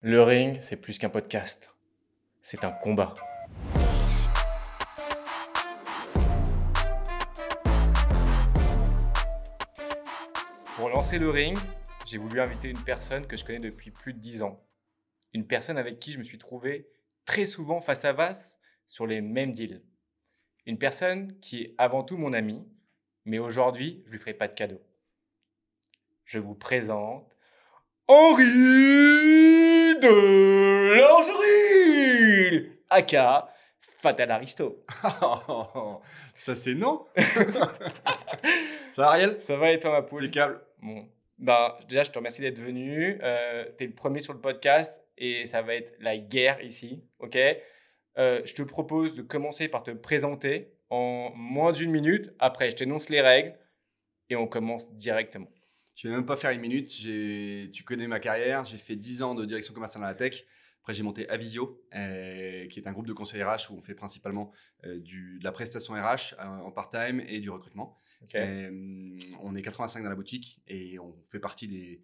Le ring, c'est plus qu'un podcast. C'est un combat. Pour lancer le ring, j'ai voulu inviter une personne que je connais depuis plus de 10 ans. Une personne avec qui je me suis trouvé très souvent face à face sur les mêmes deals. Une personne qui est avant tout mon ami, mais aujourd'hui, je lui ferai pas de cadeau. Je vous présente Henri de Langerie aka Fatal Aristo. ça c'est non Ça va Ariel? Ça va être ma poule? Impeccable. Bon, bah, déjà, je te remercie d'être venu. Euh, tu es le premier sur le podcast et ça va être la guerre ici. ok? Euh, je te propose de commencer par te présenter en moins d'une minute. Après, je t'énonce les règles et on commence directement. Je vais même pas faire une minute. Tu connais ma carrière. J'ai fait 10 ans de direction commerciale dans la tech. Après, j'ai monté Avisio, euh, qui est un groupe de conseils RH où on fait principalement euh, du, de la prestation RH euh, en part-time et du recrutement. on est 85 dans la boutique et on fait partie des,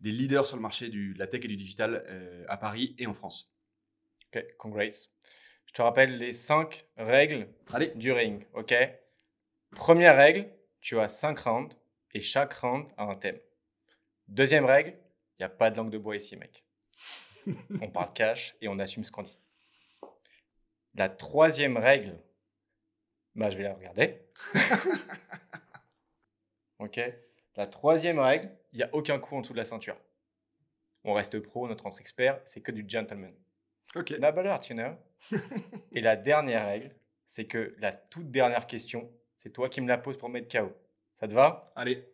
des leaders sur le marché du- de la tech et du digital à Paris et en France. Ok, congrats. Je te rappelle les cinq règles Allez, du ring. ok? Première règle, tu as cinq rounds et chaque round a un thème. Deuxième règle, il n'y a pas de langue de bois ici, mec. on parle cash et on assume ce qu'on dit. La troisième règle, bah, je vais la regarder. ok La troisième règle, il n'y a aucun coup en dessous de la ceinture. On reste pro, notre entre expert, c'est que du gentleman. ok. Heart, you know? Et la dernière règle, c'est que la toute dernière question, c'est toi qui me la poses pour mettre KO. Ça te va? Allez,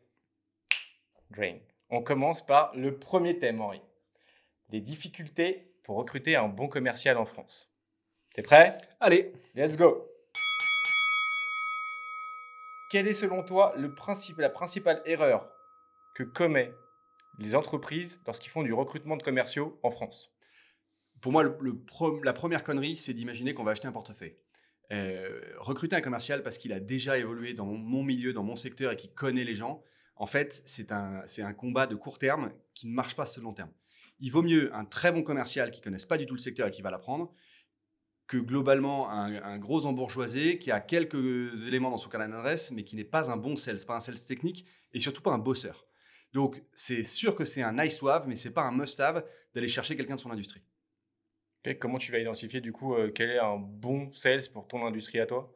Drain. On commence par le premier thème, Henri. Les difficultés pour recruter un bon commercial en France. T'es prêt? Allez. Let's go Quelle est selon toi le principe, la principale erreur que commettent les entreprises lorsqu'ils font du recrutement de commerciaux en France? Pour moi, le, le pro- la première connerie, c'est d'imaginer qu'on va acheter un portefeuille. Euh, recruter un commercial parce qu'il a déjà évolué dans mon, milieu, dans mon secteur et qu'il connaît les gens, en fait, c'est un, c'est un combat de court terme qui ne marche pas sur le long terme. Il vaut mieux un très bon commercial qui ne connaisse pas du tout le secteur et qui va l'apprendre que globalement un, gros embourgeoisé qui a quelques éléments dans son carnet d'adresse mais qui n'est pas un bon sales, pas un sales technique et surtout pas un bosseur. Donc c'est sûr que c'est un nice to have mais c'est pas un must have d'aller chercher quelqu'un de son industrie. Comment tu vas identifier du coup euh, quel est un bon sales pour ton industrie à toi?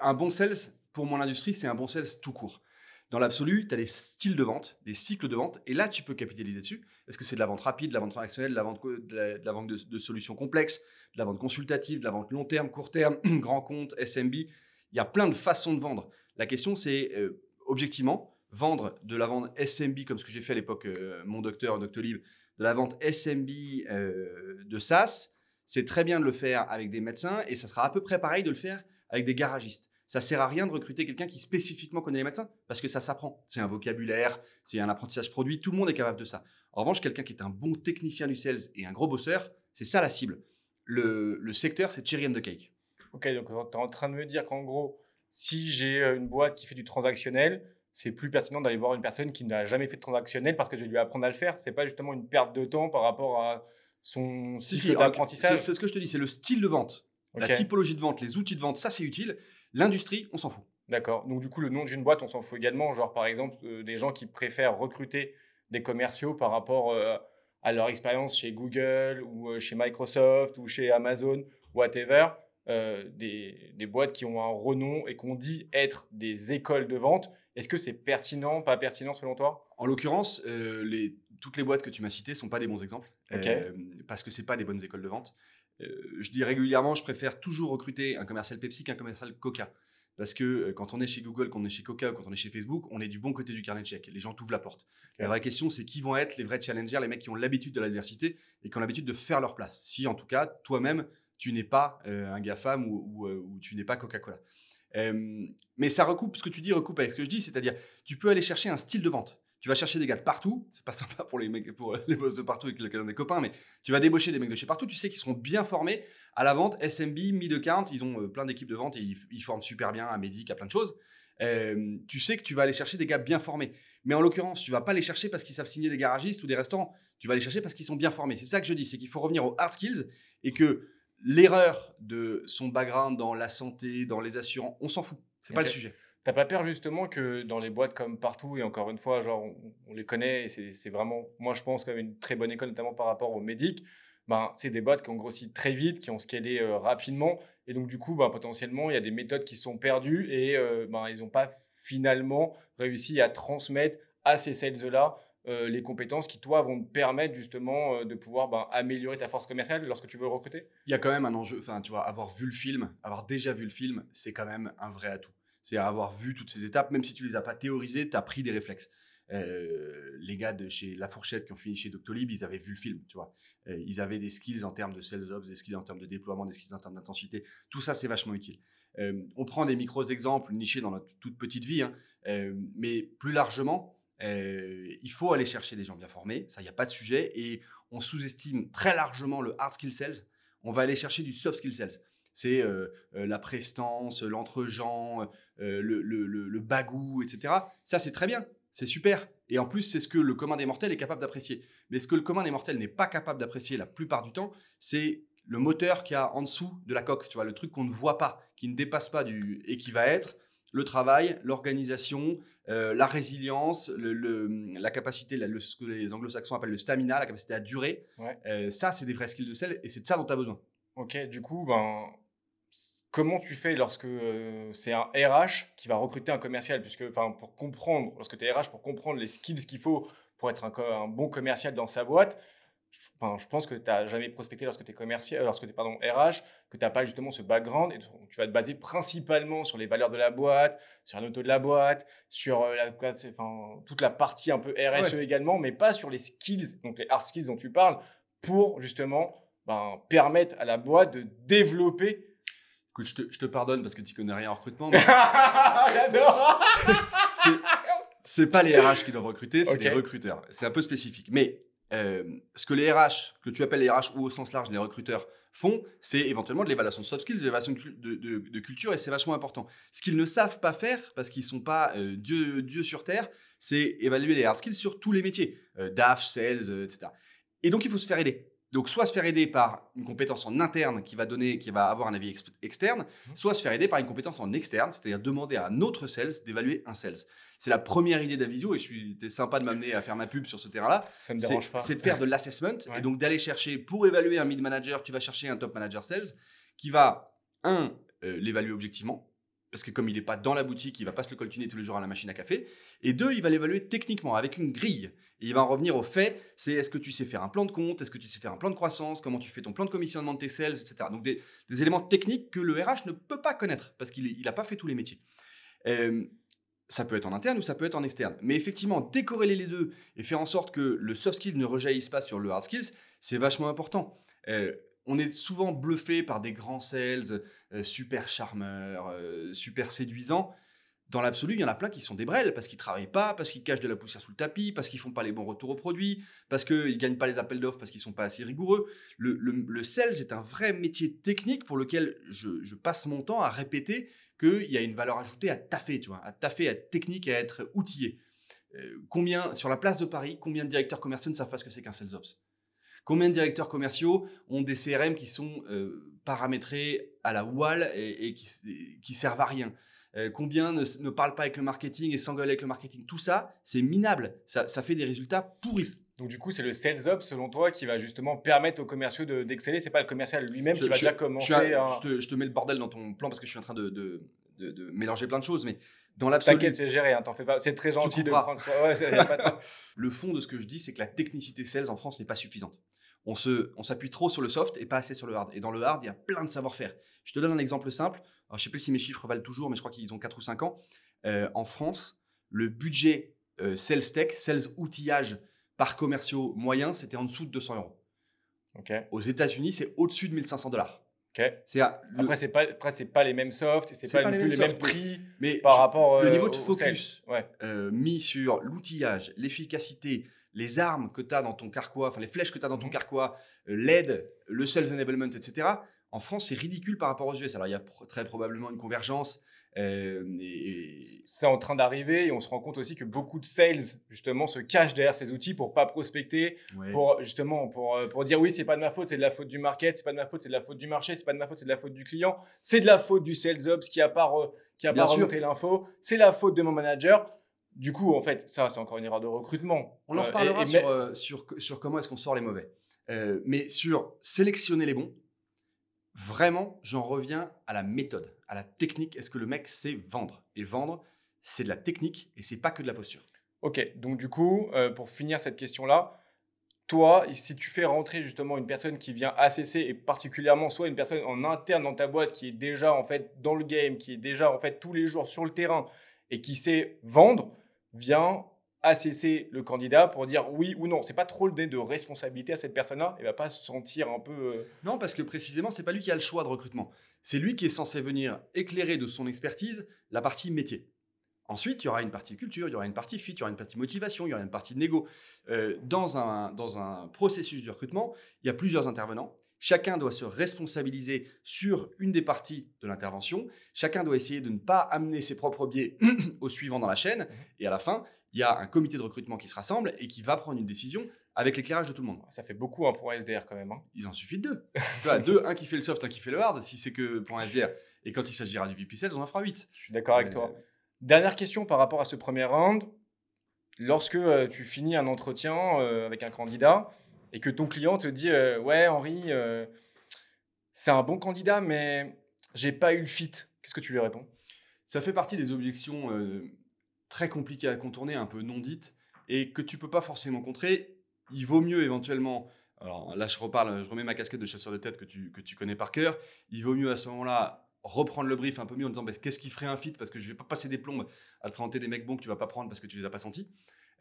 Un bon sales, pour mon industrie, c'est un bon sales tout court. Dans l'absolu, tu as des styles de vente, des cycles de vente, et là, tu peux capitaliser dessus. Est-ce que c'est de la vente rapide, de la vente transactionnelle, de la vente, de solutions complexes, de la vente consultative, de la vente long terme, court terme, grand compte, SMB Il y a plein de façons de vendre. La question, c'est euh, objectivement, vendre de la vente SMB, comme ce que j'ai fait à l'époque, euh, mon docteur, Doctolib, de la vente SMB euh, de SaaS, c'est très bien de le faire avec des médecins et ça sera à peu près pareil de le faire avec des garagistes. Ça sert à rien de recruter quelqu'un qui spécifiquement connaît les médecins parce que ça s'apprend. C'est un vocabulaire, c'est un apprentissage produit, tout le monde est capable de ça. En revanche, quelqu'un qui est un bon technicien du sales et un gros bosseur, c'est ça la cible. Le, le secteur, c'est cherry on the cake. Ok, donc tu es en train de me dire qu'en gros, si j'ai euh, une boîte qui fait du transactionnel, c'est plus pertinent d'aller voir une personne qui n'a jamais fait de transactionnel parce que je vais lui apprendre à le faire. C'est pas justement une perte de temps par rapport à son cycle si, d'apprentissage. c'est ce que je te dis, c'est le style de vente, la typologie de vente, les outils de vente, ça c'est utile. L'industrie, on s'en fout. D'accord. Donc du coup, le nom d'une boîte, on s'en fout également. Genre par exemple, euh, des gens qui préfèrent recruter des commerciaux par rapport euh, à leur expérience chez Google ou euh, chez Microsoft ou chez Amazon, whatever. des, des boîtes qui ont un renom et qu'on dit être des écoles de vente. Est-ce que c'est pertinent, pas pertinent selon toi? En l'occurrence, euh, les, toutes les boîtes que tu m'as citées sont pas des bons exemples, Ok. euh, parce que c'est pas des bonnes écoles de vente. Euh, je dis régulièrement, je préfère toujours recruter un commercial Pepsi qu'un commercial Coca, parce que euh, quand on est chez Google, quand on est chez Coca ou quand on est chez Facebook, on est du bon côté du carnet de chèques. Les gens t'ouvrent la porte. La vraie question, c'est qui vont être les vrais challengers, les mecs qui ont l'habitude de l'adversité et qui ont l'habitude de faire leur place. Si en tout cas, toi-même, tu n'es pas euh, un GAFAM ou, ou, ou tu n'es pas Coca-Cola. Euh, mais ça recoupe, ce que tu dis recoupe avec ce que je dis, c'est-à-dire tu peux aller chercher un style de vente. Tu vas chercher des gars de partout, c'est pas sympa pour les mecs, pour les boss de partout avec lesquels on est copains, mais tu vas débaucher des mecs de chez partout. Tu sais qu'ils seront bien formés à la vente, SMB, mid account, ils ont euh, plein d'équipes de vente et ils, forment super bien à Medic, à plein de choses. euh, tu sais que tu vas aller chercher des gars bien formés. Mais en l'occurrence, tu vas pas les chercher parce qu'ils savent signer des garagistes ou des restaurants. Tu vas les chercher parce qu'ils sont bien formés. C'est ça que je dis, c'est qu'il faut revenir aux hard skills et que l'erreur de son background dans la santé, dans les assurances, on s'en fout. C'est pas Ok. le sujet. T'as pas peur justement que dans les boîtes comme partout, et encore une fois, genre, on, on les connaît, et c'est c'est vraiment, moi je pense, comme une très bonne école, notamment par rapport aux médics, ben, c'est des boîtes qui ont grossi très vite, qui ont scalé euh, rapidement, et donc du coup, ben, potentiellement, il y a des méthodes qui sont perdues, et euh, ben, ils n'ont pas finalement réussi à transmettre à ces sales-là euh, les compétences qui, toi, vont te permettre justement euh, de pouvoir ben, améliorer ta force commerciale lorsque tu veux recruter? Il y a quand même un enjeu. Enfin, tu vois, avoir vu le film, avoir déjà vu le film, c'est quand même un vrai atout. C'est avoir vu toutes ces étapes, même si tu les as pas théorisées, tu as pris des réflexes. Euh, les gars de chez La Fourchette qui ont fini chez Doctolib, ils avaient vu le film, tu vois. Ils avaient des skills en termes de sales ops, des skills en termes de déploiement, des skills en termes d'intensité. Tout ça, c'est vachement utile. On prend des micros exemples nichés dans notre toute petite vie, hein, mais plus largement, euh, il faut aller chercher des gens bien formés, ça, il n'y a pas de sujet, et on sous-estime très largement le hard skill sales. On va aller chercher du soft skill sales. C'est euh, euh, la prestance, l'entre-gens, euh, le, le, le, le bagou, etc. Ça, c'est très bien, c'est super. Et en plus, c'est ce que le commun des mortels est capable d'apprécier. Mais ce que le commun des mortels n'est pas capable d'apprécier la plupart du temps, c'est le moteur qu'il y a en dessous de la coque, tu vois, le truc qu'on ne voit pas, qui ne dépasse pas du et qui va être le travail, l'organisation, euh, la résilience, le, le- la capacité, la- le- ce que les anglo-saxons appellent le stamina, la capacité à durer. Ouais. Euh, ça, c'est des vrais skills de sel et c'est de ça dont tu as besoin. Ok, du coup, ben, comment tu fais lorsque euh, c'est un RH qui va recruter un commercial? Puisque, pour comprendre, lorsque tu es RH, pour comprendre les skills qu'il faut pour être un bon commercial dans sa boîte, je, enfin, je pense que tu n'as jamais prospecté lorsque tu es commercial, lorsque tu pardon, RH, que tu n'as pas justement ce background et tu vas te baser principalement sur les valeurs de la boîte, sur auto de la boîte, sur euh, la, enfin, toute la partie un peu RSE également, mais pas sur les skills, donc les hard skills dont tu parles, pour justement ben, permettre à la boîte de développer. Écoute, je te, je te pardonne parce que tu connais rien en recrutement, mais J'adore c'est- pas les RH qui doivent recruter, c'est les recruteurs. C'est un peu spécifique. Mais euh, ce que les RH, que tu appelles les RH ou au sens large les recruteurs font, c'est éventuellement de l'évaluation de soft skills, de l'évaluation de, cul- de- de- de culture, et c'est vachement important. Ce qu'ils ne savent pas faire, parce qu'ils sont pas euh, Dieu, Dieu sur Terre, c'est évaluer les hard skills sur tous les métiers, euh, DAF, sales, euh, etc. Et donc, il faut se faire aider. Donc, soit se faire aider par une compétence en interne qui va donner, qui va avoir un avis ex- externe, soit se faire aider par une compétence en externe, c'est-à-dire demander à un autre sales d'évaluer un sales. C'est la première idée d'Avisio et je suis sympa de m'amener à faire ma pub sur ce terrain-là. Ça me C'est dérange pas. c'est de faire de l'assessment Ouais. et donc d'aller chercher pour évaluer un mid manager, tu vas chercher un top manager sales qui va un euh, l'évaluer objectivement parce que comme il n'est pas dans la boutique, il va pas se le coltiner tous les jours à la machine à café. Et deux, il va l'évaluer techniquement avec une grille. Et il va en revenir au fait, c'est est-ce que tu sais faire un plan de compte, est-ce que tu sais faire un plan de croissance, comment tu fais ton plan de commissionnement de tes sales, etc. Donc des, des éléments techniques que le RH ne peut pas connaître parce qu'il n'a pas fait tous les métiers. Euh, ça peut être en interne ou ça peut être en externe. Mais effectivement, décorréler les deux et faire en sorte que le soft skill ne rejaillisse pas sur le hard skills, c'est vachement important. Euh, on est souvent bluffé par des grands sales, euh, super charmeurs, euh, super séduisants. Dans l'absolu, il y en a plein qui sont des brels parce qu'ils travaillent pas, parce qu'ils cachent de la poussière sous le tapis, parce qu'ils font pas les bons retours aux produits, parce qu'ils gagnent pas les appels d'offres parce qu'ils sont pas assez rigoureux. Le, le, le sales est un vrai métier technique pour lequel je, je passe mon temps à répéter qu'il y a une valeur ajoutée à taffer, tu vois, à taffer, à être technique, à être outillé. Euh, combien, sur la place de Paris, combien de directeurs commerciaux ne savent pas ce que c'est qu'un sales ops? Combien de directeurs commerciaux ont des CRM qui sont euh, paramétrés à la wall et, et qui, et qui servent à rien? Euh, Combien ne, ne parlent pas avec le marketing et s'engueulent avec le marketing? Tout ça, c'est minable. Ça, ça fait des résultats pourris. Donc du coup, c'est le sales up selon toi qui va justement permettre aux commerciaux de- d'exceller. c'est pas le commercial lui-même qui va déjà commencer. à... je te, je te mets le bordel dans ton plan parce que je suis en train de, de- de- de mélanger plein de choses, mais dans l'absolu, T'inquiète, c'est géré. Hein, t'en fais pas. C'est très gentil de prendre. Ouais, c'est- y a pas de- le fond de ce que je dis, c'est que la technicité sales en France n'est pas suffisante. On se, on s'appuie trop sur le soft et pas assez sur le hard. Et dans le hard, il y a plein de savoir-faire. Je te donne un exemple simple. Alors, je sais plus si mes chiffres valent toujours, mais je crois qu'ils ont 4 ou 5 ans. Euh, en France, le budget euh, sales tech, sales outillage par commerciaux moyen, c'était en dessous de 200 euros. Ok. Aux États-Unis, c'est au-dessus de 1500 dollars. Le- Après, c'est pas. Après, c'est pas les mêmes softs. C'est pas, pas les plus mêmes les mêmes softs, prix mais par je- rapport. le euh, niveau de focus. Ouais. euh, mis sur l'outillage, l'efficacité, les armes que tu as dans ton carquois, enfin les flèches que tu as dans ton Mhm. carquois, euh, l'aide, le sales enablement, etc. En France, c'est ridicule par rapport aux US. Alors, il y a très probablement une convergence Euh, et- et- C'est en train d'arriver et on se rend compte aussi que beaucoup de sales, justement, se cachent derrière ces outils pour pas prospecter, ouais. pour justement pour, euh, pour dire oui, c'est pas de ma faute, c'est de la faute du market, c'est pas de ma faute, c'est de la faute du marché, c'est pas de ma faute, c'est de la faute du client, c'est de la faute du sales ops qui a pas, re- qui a Bien pas remonté l'info, c'est la faute de mon manager. Du coup, en fait, ça, c'est encore une erreur de recrutement. On en Euh, reparlera et sur, mais- euh, sur, sur comment est-ce qu'on sort les mauvais. Euh, mais sur sélectionner les bons, vraiment, j'en reviens à la méthode, à la technique. Est-ce que le mec sait vendre? Et vendre, c'est de la technique et c'est pas que de la posture. Ok, donc du coup, euh, pour finir cette question-là, toi, si tu fais rentrer justement une personne qui vient ACC et particulièrement soit une personne en interne dans ta boîte qui est déjà en fait dans le game, qui est déjà en fait tous les jours sur le terrain et qui sait vendre, vient ACC le candidat pour dire oui ou non. C'est pas trop le donner de responsabilité à cette personne-là. Elle va pas se sentir un peu. euh, Non, parce que précisément, c'est pas lui qui a le choix de recrutement. C'est lui qui est censé venir éclairer de son expertise la partie métier. Ensuite, il y aura une partie culture, il y aura une partie fit, il y aura une partie motivation, il y aura une partie négo. Euh, dans, un, dans un processus de recrutement, il y a plusieurs intervenants. Chacun doit se responsabiliser sur une des parties de l'intervention. Chacun doit essayer de ne pas amener ses propres biais au suivant dans la chaîne. Et à la fin, il y a un comité de recrutement qui se rassemble et qui va prendre une décision avec l'éclairage de tout le monde. Ça fait beaucoup hein, pour un SDR quand même. hein. Il en suffit de deux. tu vois, deux, un qui fait le soft, un qui fait le hard, si c'est que pour un SDR. Et quand il s'agira du VP Sales, on en fera 8. Je suis d'accord avec toi. Dernière question par rapport à ce premier round. Lorsque euh, tu finis un entretien euh, avec un candidat et que ton client te dit euh, Ouais, Henri, euh, c'est un bon candidat, mais j'ai pas eu le fit. Qu'est-ce que tu lui réponds? Ça fait partie des objections euh, très compliquées à contourner, un peu non dites, et que tu peux pas forcément contrer. Il vaut mieux éventuellement, alors là je reparle, je remets ma casquette de chasseur de tête que tu, que tu connais par cœur, il vaut mieux à ce moment-là reprendre le brief un peu mieux en disant bah, qu'est-ce qui ferait un fit? Parce que je vais pas passer des plombes à te présenter des mecs bons que tu vas pas prendre parce que tu les as pas sentis.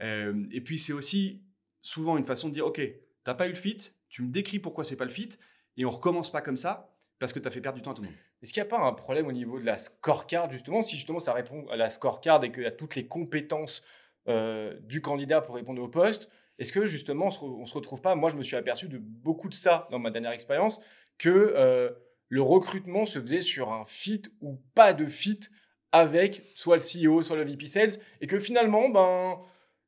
Et puis c'est aussi souvent une façon de dire ok, t'as pas eu le fit, tu me décris pourquoi c'est pas le fit, et on recommence pas comme ça parce que tu as fait perdre du temps à tout le monde. Est-ce qu'il n'y a pas un problème au niveau de la scorecard, justement Si justement ça répond à la scorecard et qu'il y a toutes les compétences euh, du candidat pour répondre au poste, est-ce que justement on se, on se retrouve pas Moi, je me suis aperçu de beaucoup de ça dans ma dernière expérience, que euh, le recrutement se faisait sur un fit ou pas de fit avec soit le CEO, soit le VP Sales, et que finalement, ben,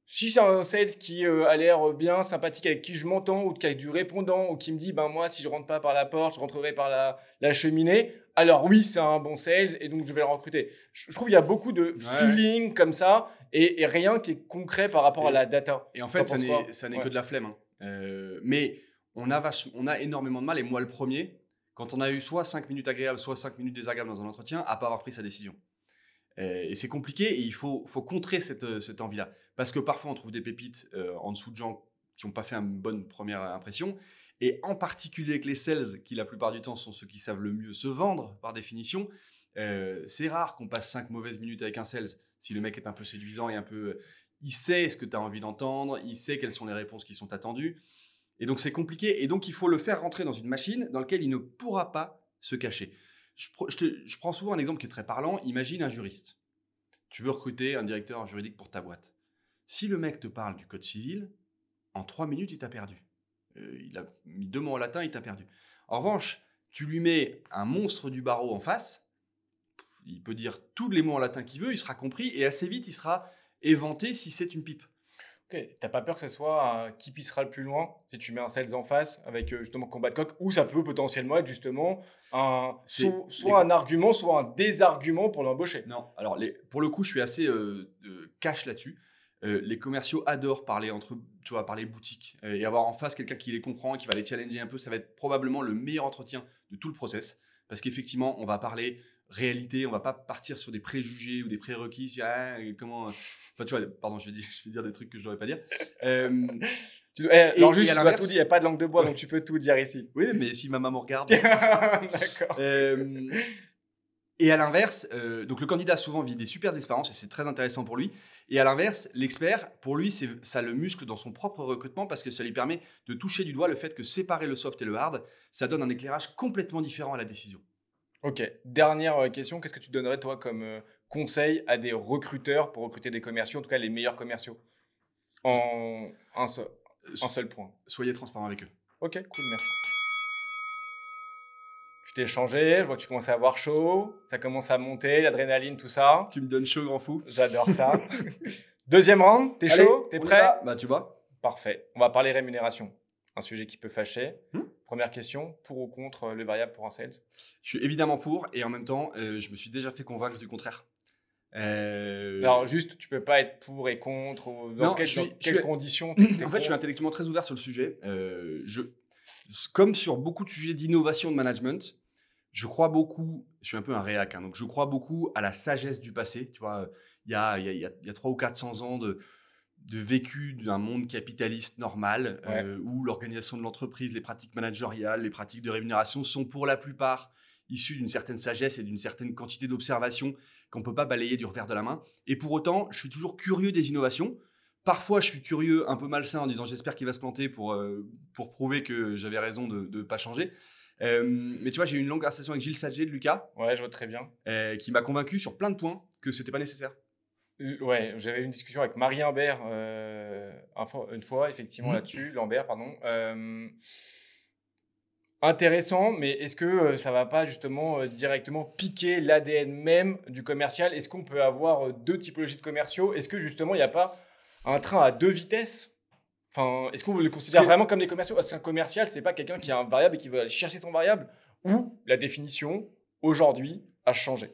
si c'est un sales qui euh, a l'air bien sympathique, avec qui je m'entends, ou qui a du répondant, ou qui me dit, ben moi, si je rentre pas par la porte, je rentrerai par la, la cheminée, alors oui, c'est un bon sales, et donc je vais le recruter. Je, je trouve qu'il y a beaucoup de feeling comme ça, et, et rien qui est concret par rapport à la data. Et en fait, ça n'est, quoi? ça n'est Ouais. que de la flemme. hein. Euh, mais on a, vache- on a énormément de mal, et moi le premier, quand on a eu soit 5 minutes agréables, soit 5 minutes désagréables dans un entretien, à pas avoir pris sa décision. Euh, et c'est compliqué, et il faut, faut contrer cette, euh, cette envie-là. Parce que parfois, on trouve des pépites euh, en dessous de gens qui n'ont pas fait une bonne première impression. Et en particulier avec les sales, qui la plupart du temps sont ceux qui savent le mieux se vendre, par définition, c'est rare qu'on passe 5 mauvaises minutes avec un sales. Si le mec est un peu séduisant et un peu il sait ce que tu as envie d'entendre, il sait quelles sont les réponses qui sont attendues. Et donc c'est compliqué. Et donc il faut le faire rentrer dans une machine dans laquelle il ne pourra pas se cacher. Je, prends souvent un exemple qui est très parlant. Imagine un juriste. Tu veux recruter un directeur juridique pour ta boîte. Si le mec te parle du code civil, en trois minutes, il t'a perdu. Euh, il a mis deux mots en latin, il t'a perdu. En revanche, tu lui mets un monstre du barreau en face, il peut dire tous les mots en latin qu'il veut, il sera compris, et assez vite, il sera éventé si c'est une pipe. T'as pas peur que ce soit un qui pissera le plus loin si tu mets un sales en face avec euh, justement combat de coq ou ça peut potentiellement être justement un so- soit un argument soit un désargument pour l'embaucher? Non, alors les, pour le coup, je suis assez euh, euh, cash là-dessus. Euh, les commerciaux adorent parler entre, tu vois, parler boutique euh, et avoir en face quelqu'un qui les comprend, qui va les challenger un peu. Ça va être probablement le meilleur entretien de tout le process parce qu'effectivement, on va parler réalité, on va pas partir sur des préjugés ou des prérequis. si, ah, comment, euh, enfin, tu vois, pardon, je vais, dire, je vais dire des trucs que je devrais pas dire. Euh, Tu, eh, alors et juste, à tu dois l'inverse- tout dire, il n'y a pas de langue de bois Ouais. donc tu peux tout dire ici. oui, mais si ma maman regarde. D'accord. Euh, et à l'inverse, euh, donc le candidat souvent vit des super expériences et c'est très intéressant pour lui. Et à l'inverse, l'expert, pour lui, c'est ça le muscle dans son propre recrutement parce que ça lui permet de toucher du doigt le fait que séparer le soft et le hard, ça donne un éclairage complètement différent à la décision. Ok, dernière euh, question, qu'est-ce que tu donnerais toi comme euh, conseil à des recruteurs pour recruter des commerciaux, en tout cas les meilleurs commerciaux? En un seul, Euh, un seul point. Soyez transparent avec eux. Ok, cool, merci. Tu t'es changé, je vois que tu commences à avoir chaud, ça commence à monter, l'adrénaline, tout ça. Tu me donnes chaud, grand fou. J'adore ça. Deuxième round, t'es chaud? T'es prêt? Bah, tu vois. Parfait. On va parler rémunération. Un sujet qui peut fâcher. Hmm? Première question, pour ou contre le variable pour un sales? Je suis évidemment pour, et en même temps, euh, je me suis déjà fait convaincre du contraire. Euh, Alors juste, tu peux pas être pour et contre. ou Dans, Non, quelles- je suis- dans je quelles suis- conditions en fait, je suis intellectuellement très ouvert sur le sujet. Euh, je, comme sur beaucoup de sujets d'innovation de management, je crois beaucoup, je suis un peu un réac, hein, donc je crois beaucoup à la sagesse du passé. Tu vois, il y a, il y, a, il y a- il y a 300 ou 400 ans de, de vécu d'un monde capitaliste normal, euh, où l'organisation de l'entreprise, les pratiques managériales, les pratiques de rémunération sont pour la plupart issues d'une certaine sagesse et d'une certaine quantité d'observation qu'on ne peut pas balayer du revers de la main. Et pour autant, je suis toujours curieux des innovations. Parfois, je suis curieux, un peu malsain, en disant j'espère qu'il va se planter pour, euh, pour prouver que j'avais raison de ne pas changer. Euh, mais tu vois, j'ai eu une longue conversation avec Gilles Sadger de Lucas, Ouais, je vois très bien. qui m'a convaincu sur plein de points que c'était pas nécessaire. Ouais, j'avais eu une discussion avec Marie Imbert euh, une fois, effectivement, Mhm. là-dessus, Lambert, pardon. Euh, intéressant, mais est-ce que euh, ça va pas justement directement piquer l'ADN même du commercial? Est-ce qu'on peut avoir deux typologies de commerciaux? Est-ce que justement il n'y a pas un train à deux vitesses? Enfin, est-ce qu'on le considère vraiment comme des commerciaux? Est-ce qu'un commercial, c'est pas quelqu'un qui a un variable et qui veut aller chercher son variable. Ou la définition, aujourd'hui, a changé?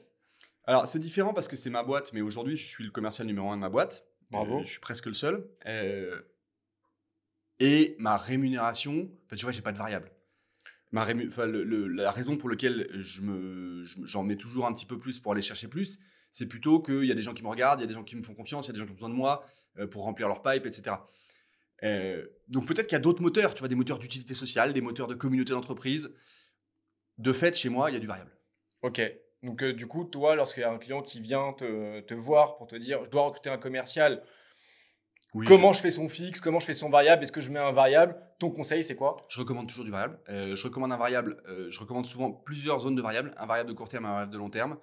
Alors, c'est différent parce que c'est ma boîte, mais aujourd'hui, je suis le commercial numéro un de ma boîte. Bravo. Euh, je suis presque le seul. Euh, et ma rémunération, enfin, tu vois, j'ai pas de variable. Ma rému- enfin, le- le- la raison pour laquelle je me, j'en mets toujours un petit peu plus pour aller chercher plus, c'est plutôt qu'il y a des gens qui me regardent, il y a des gens qui me font confiance, il y a des gens qui ont besoin de moi euh, pour remplir leur pipe, etc. Euh, donc peut-être qu'il y a d'autres moteurs, tu vois, des moteurs d'utilité sociale, des moteurs de communauté d'entreprise. De fait, chez moi, il y a du variable. Ok. Donc, euh, du coup, toi, lorsqu'il y a un client qui vient te, te voir pour te dire je dois recruter un commercial, Oui, comment je fais son fixe, comment je fais son variable, est-ce que je mets un variable Ton conseil, c'est quoi? Je recommande toujours du variable. Euh, je recommande un variable. euh, je recommande souvent plusieurs zones de variables, un variable de court terme, un variable de long terme.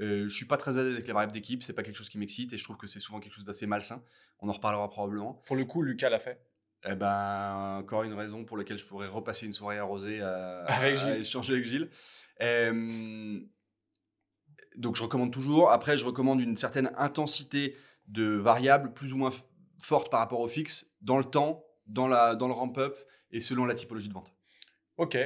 Euh, je suis pas très à l'aise avec les variables d'équipe. C'est pas quelque chose qui m'excite et je trouve que c'est souvent quelque chose d'assez malsain. On en reparlera probablement. Pour le coup, Lucas l'a fait. Eh ben, encore une raison pour laquelle je pourrais repasser une soirée arrosée à, Avec à Gilles. échanger avec Gilles. Euh, donc, je recommande toujours. Après, je recommande une certaine intensité de variables plus ou moins forte par rapport au fixe dans le temps, dans, la, dans le ramp-up et selon la typologie de vente. Ok.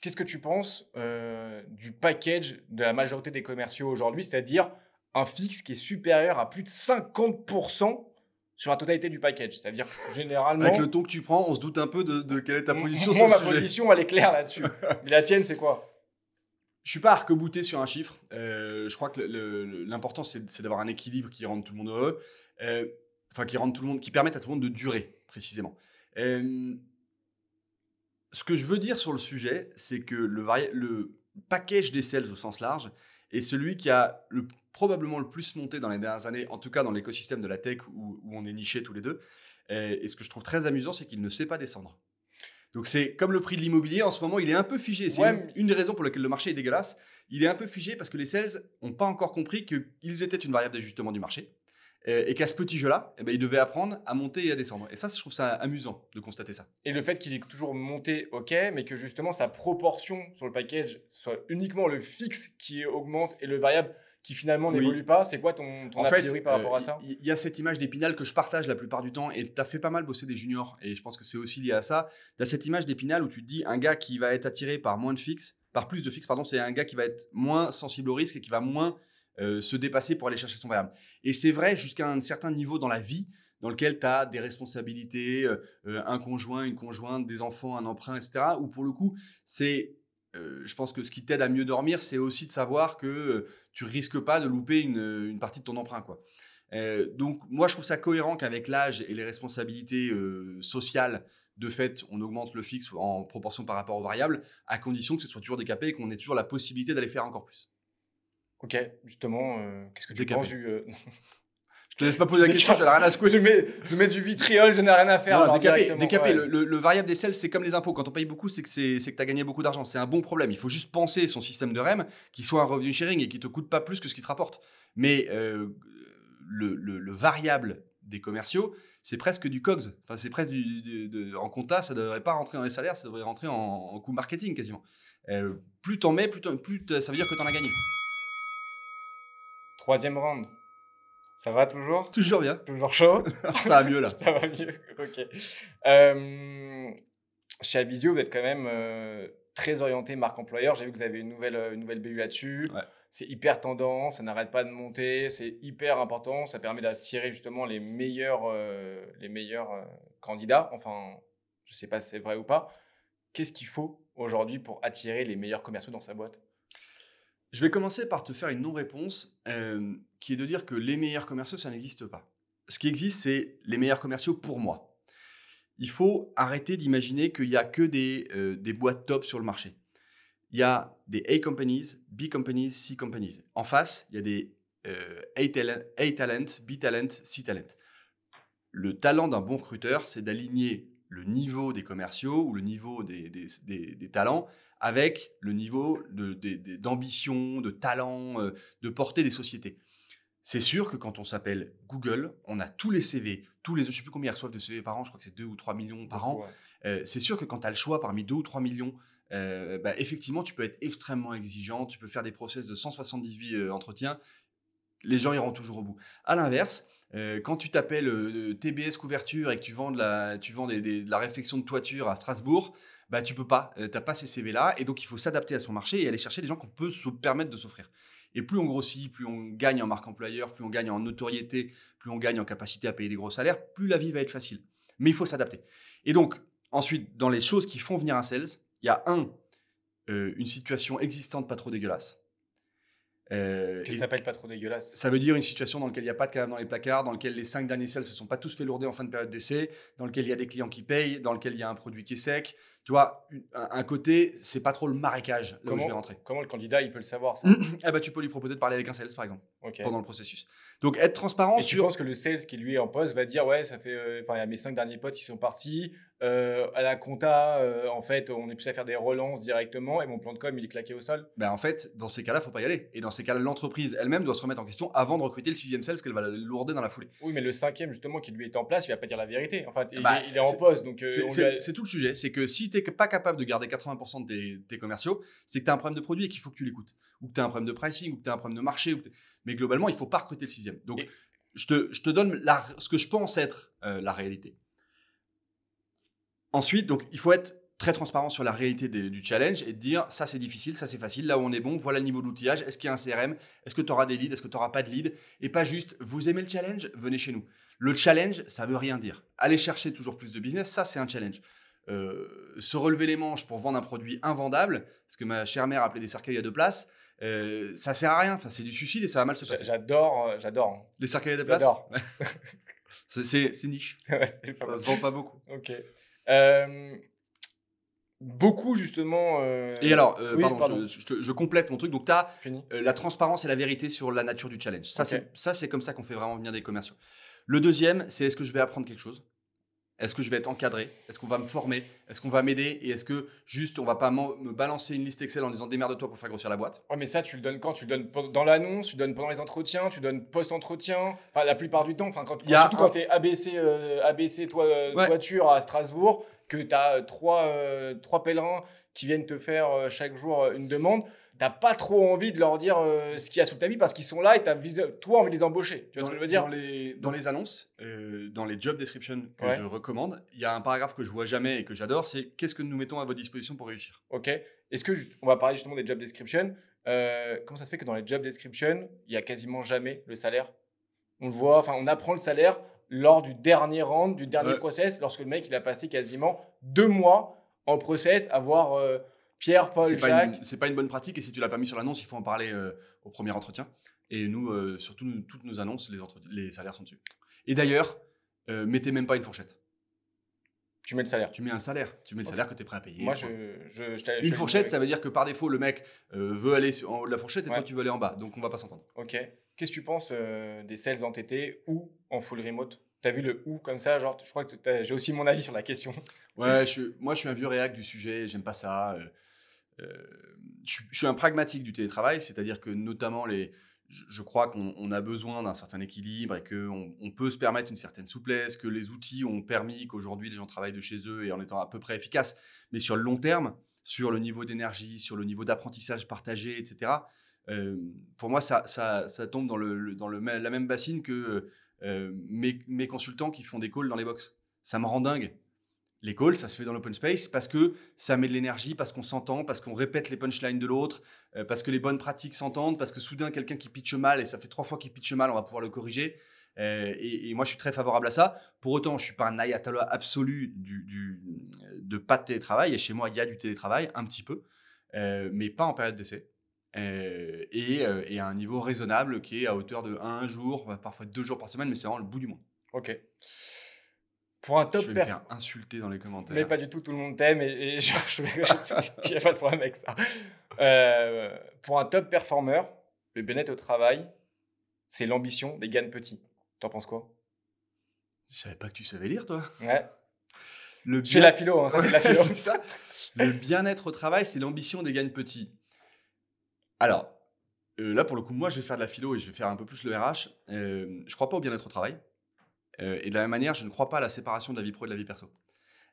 Qu'est-ce que tu penses euh, du package de la majorité des commerciaux aujourd'hui, c'est-à-dire un fixe qui est supérieur à plus de 50% sur la totalité du package C'est-à-dire généralement. Avec le ton que tu prends, on se doute un peu de, de quelle est ta position moi, sur ma sujet. position, elle est claire là-dessus. Mais la tienne, c'est quoi? Je suis pas arc-bouté sur un chiffre. Euh, je crois que l'important, c'est d'avoir un équilibre qui rende tout le monde heureux. Euh, Enfin, qui rende tout le monde, qui permette à tout le monde de durer, précisément. Euh, ce que je veux dire sur le sujet, c'est que le, le package des sales au sens large est celui qui a le, probablement le plus monté dans les dernières années, en tout cas dans l'écosystème de la tech où, on est nichés tous les deux. Et ce que je trouve très amusant, c'est qu'il ne sait pas descendre. Donc c'est comme le prix de l'immobilier, en ce moment, il est un peu figé. C'est Ouais, une, des raisons pour lesquelles le marché est dégueulasse. Il est un peu figé parce que les sales n'ont pas encore compris qu'ils étaient une variable d'ajustement du marché. euh, Et qu'à ce petit jeu-là, eh ben, ils devaient apprendre à monter et à descendre. Et ça, je trouve ça amusant de constater ça. Et le fait qu'il est toujours monté, ok, mais que justement sa proportion sur le package soit uniquement le fixe qui augmente et le variable qui finalement Oui. n'évolue pas, c'est quoi ton, ton en a fait, priori par rapport euh, à ça il y, a cette image d'Épinal que je partage la plupart du temps, et tu as fait pas mal bosser des juniors, et je pense que c'est aussi lié à ça. Tu as cette image d'Épinal où tu te dis, un gars qui va être attiré par moins de fixe, par plus de fixe, pardon, c'est un gars qui va être moins sensible au risque et qui va moins euh, se dépasser pour aller chercher son variable. Et c'est vrai jusqu'à un certain niveau dans la vie, dans lequel tu as des responsabilités, euh, euh, un conjoint, une conjointe, des enfants, un emprunt, etc. Où pour le coup, c'est, euh, je pense que ce qui t'aide à mieux dormir, c'est aussi de savoir que euh, tu risques pas de louper une, une partie de ton emprunt, quoi. Euh, donc moi, je trouve ça cohérent qu'avec l'âge et les responsabilités sociales, de fait, on augmente le fixe en proportion par rapport aux variables, à condition que ce soit toujours décapé et qu'on ait toujours la possibilité d'aller faire encore plus. Ok, justement, qu'est-ce que tu Décapé. penses du. Je te laisse pas poser la question, j'en ai rien à secouer. je, mets, je mets du vitriol, je n'ai rien à faire. Non, alors, décapé, directement, décapé. ouais. Le, le- le variable des sels, c'est comme les impôts. Quand on paye beaucoup, c'est que tu as gagné beaucoup d'argent. C'est un bon problème. Il faut juste penser son système de REM qui soit un revenu sharing et qui te coûte pas plus que ce qui te rapporte. Mais euh, le, le- le variable des commerciaux, c'est presque du COGS. Enfin, c'est presque du, de- en compta, ça ne devrait pas rentrer dans les salaires, ça devrait rentrer en, en coût marketing quasiment. Euh, plus t'en mets, plus, t'en- plus ça veut dire que t'en as gagné. Troisième round. Ça va toujours? Toujours bien. Toujours chaud? Ça va mieux là. Ça va mieux. Ok. Euh, chez Abizio, vous êtes quand même euh, très orienté marque employeur. J'ai vu que vous avez une nouvelle, euh, une nouvelle BU là-dessus. Ouais. C'est hyper tendance, ça n'arrête pas de monter, c'est hyper important. Ça permet d'attirer justement les meilleurs, euh, les meilleurs candidats. Enfin, je ne sais pas si c'est vrai ou pas. Qu'est-ce qu'il faut aujourd'hui pour attirer les meilleurs commerciaux dans sa boîte? Je vais commencer par te faire une non-réponse euh, qui est de dire que les meilleurs commerciaux, ça n'existe pas. Ce qui existe, c'est les meilleurs commerciaux pour moi. Il faut arrêter d'imaginer qu'il n'y a que des, euh, des boîtes top sur le marché. Il y a des A companies, B companies, C companies. En face, il y a des euh, A, talent, B talent, C talent. Le talent d'un bon recruteur, c'est d'aligner le niveau des commerciaux ou le niveau des, des- des- talents avec le niveau d'ambition, de, talent, euh, de portée des sociétés. C'est sûr que quand on s'appelle Google, on a tous les CV, tous les, je ne sais plus combien ils reçoivent de CV par an, je crois que c'est 2 ou 3 millions par an. Ouais. Euh, c'est sûr que quand tu as le choix parmi 2 ou 3 millions, euh, bah, effectivement, tu peux être extrêmement exigeant, tu peux faire des process de 178 euh, entretiens, les gens iront toujours au bout. À l'inverse, quand tu t'appelles TBS couverture et que tu vends de la, tu vends des- des- de la réfection de toiture à Strasbourg, bah tu peux pas, tu n'as pas ces CV-là, et donc il faut s'adapter à son marché et aller chercher des gens qu'on peut se permettre de s'offrir. Et plus on grossit, plus on gagne en marque employeur, plus on gagne en notoriété, plus on gagne en capacité à payer des gros salaires, plus la vie va être facile. Mais il faut s'adapter. Et donc, ensuite, dans les choses qui font venir un sales, il y a un, euh, une situation existante pas trop dégueulasse. Euh, Qu'est-ce que t'appelles pas trop dégueulasse? Ça veut dire une situation dans laquelle il n'y a pas de cadavre dans les placards, dans laquelle les cinq derniers sales se sont pas tous fait lourder en fin de période d'essai, dans lequel il y a des clients qui payent, dans lequel il y a un produit qui est sec. Tu vois, un, côté, c'est pas trop le marécage là où je Comment, vais rentrer. comment le candidat il peut le savoir ça? Eh ben, tu peux lui proposer de parler avec un sales, par exemple, pendant le processus. Donc, être transparent Et tu sur. penses que le sales qui lui est en poste va dire ouais ça fait euh, enfin il y a mes cinq derniers potes qui sont partis euh, à la compta euh, en fait on est plus à faire des relances directement et mon plan de com il est claqué au sol Ben, en fait, dans ces cas-là, faut pas y aller. Et dans ces cas-là, l'entreprise elle-même doit se remettre en question avant de recruter le sixième sales qu'elle va lourder dans la foulée. oui mais le cinquième justement qui lui est en place il va pas dire la vérité enfin il, Bah, est, il est en poste donc euh, a- c'est tout le sujet. C'est que si tu n'es pas capable de garder 80% de tes, tes commerciaux, c'est que tu as un problème de produit et qu'il faut que tu l'écoutes. Ou que tu as un problème de pricing, ou que tu as un problème de marché. ou Mais globalement, il faut pas recruter le sixième. Donc, Et- je, te, je te donne la- ce que je pense être euh, la réalité. Ensuite, donc, il faut être très transparent sur la réalité des- du challenge et dire ça c'est difficile, ça c'est facile, là où on est bon, voilà le niveau d'outillage, est-ce qu'il y a un CRM, est-ce que tu auras des leads, est-ce que tu n'auras pas de leads, et pas juste vous aimez le challenge, venez chez nous. Le challenge, ça veut rien dire. Aller chercher toujours plus de business, ça c'est un challenge. Euh, se relever les manches pour vendre un produit invendable, ce que ma chère mère appelait des cercueils à deux places, euh, ça sert à rien. Enfin, c'est du suicide et ça va mal se passer. j'adore euh, j'adore Les cercueils à deux places J'adore. C'est- niche. Ouais, Ça mal. se vend pas beaucoup. ok Euh, beaucoup justement euh, Et alors, euh, oui, pardon, pardon. Je, je te- je complète mon truc. Donc, tu as la transparence et la vérité sur la nature du challenge. Ça, Ok. c'est- ça, c'est comme ça qu'on fait vraiment venir des commerciaux. Le deuxième, c'est est-ce que je vais apprendre quelque chose? Est-ce que je vais être encadré? Est-ce qu'on va me former? Est-ce qu'on va m'aider? Et est-ce que juste on va pas me balancer une liste Excel en disant démerde-toi pour faire grossir la boîte? Ouais, mais ça, tu le donnes quand? Tu le donnes dans l'annonce, tu le donnes pendant les entretiens, tu le donnes post-entretien? Enfin, la plupart du temps, enfin, quand, surtout un- quand tu es ABC, euh, ABC toi, euh, Ouais. toiture à Strasbourg, que tu as trois, euh, trois pèlerins qui viennent te faire euh, chaque jour une demande, t'as pas trop envie de leur dire euh, ce qu'il y a sous ta vie parce qu'ils sont là et tu as toi envie de les embaucher. Tu vois ce que je veux dire? dans les, dans les annonces, euh, dans les job descriptions que Ouais. je recommande, il y a un paragraphe que je vois jamais et que j'adore, c'est qu'est-ce que nous mettons à votre disposition pour réussir? Ok. Est-ce que on va parler justement des job descriptions Euh, Comment ça se fait que dans les job descriptions, il y a quasiment jamais le salaire? On le voit, enfin, on apprend le salaire lors du dernier round, du dernier process, lorsque le mec il a passé quasiment deux mois en process à voir Pierre, Paul, Jacques. une- c'est pas une bonne pratique et si tu l'as pas mis sur l'annonce, il faut en parler euh, au premier entretien. Et nous, euh, surtout nous- toutes nos annonces, les, salaires sont dessus. Et d'ailleurs, euh, mettez même pas une fourchette. Tu mets le salaire. Tu mets un salaire. Tu mets le salaire que tu es prêt à payer. Moi, je, je, je Une te- fourchette, ça veut dire que par défaut, le mec euh, veut aller sur- en haut de la fourchette et Ouais. toi, tu veux aller en bas. Donc, on va pas s'entendre. Ok. Qu'est-ce que tu penses euh, des sales en TT ou en full remote? T'as vu le ou comme ça? Genre, je crois que j'ai aussi mon avis sur la question. Ouais, je, moi, je suis un vieux réac du sujet. J'aime pas ça. euh, je, suis- je suis un pragmatique du télétravail, c'est-à-dire que notamment les. je, crois qu'on on a besoin d'un certain équilibre et qu'on on peut se permettre une certaine souplesse, que les outils ont permis qu'aujourd'hui les gens travaillent de chez eux et en étant à peu près efficaces. Mais sur le long terme, sur le niveau d'énergie, sur le niveau d'apprentissage partagé, etc., euh, pour moi, ça, ça, ça tombe dans, le, dans le, la même bassine que euh, mes, mes consultants qui font des calls dans les box. Ça me rend dingue. Les calls, ça se fait dans l'open space parce que ça met de l'énergie, parce qu'on s'entend, parce qu'on répète les punchlines de l'autre, euh, parce que les bonnes pratiques s'entendent, parce que soudain, quelqu'un qui pitche mal, et ça fait trois fois qu'il pitche mal, on va pouvoir le corriger. Euh, et, moi, je suis très favorable à ça. Pour autant, je suis pas un ayatollah absolu du, du- de pas de télétravail. Et chez moi, il y a du télétravail, un petit peu, euh, mais pas en période d'essai. Et, et à un niveau raisonnable qui est à hauteur de un jour, parfois deux jours par semaine, mais c'est vraiment le bout du monde. Ok. Pour un top je vais me perf- faire insulter dans les commentaires. Mais pas du tout, tout le monde t'aime et, et je n'ai pas de problème avec ça. Euh, pour un top performer, le bien-être au travail, c'est l'ambition des gains petits. T'en penses quoi? Je savais pas que tu savais lire, toi. Ouais. Le la philo, hein, ça c'est la philo. ça. Le bien-être au travail, c'est l'ambition des gains petits. Alors, euh, là, pour le coup, moi, je vais faire de la philo et je vais faire un peu plus le RH. Euh, je crois pas au bien-être au travail. Euh, et de la même manière, je ne crois pas à la séparation de la vie pro et de la vie perso.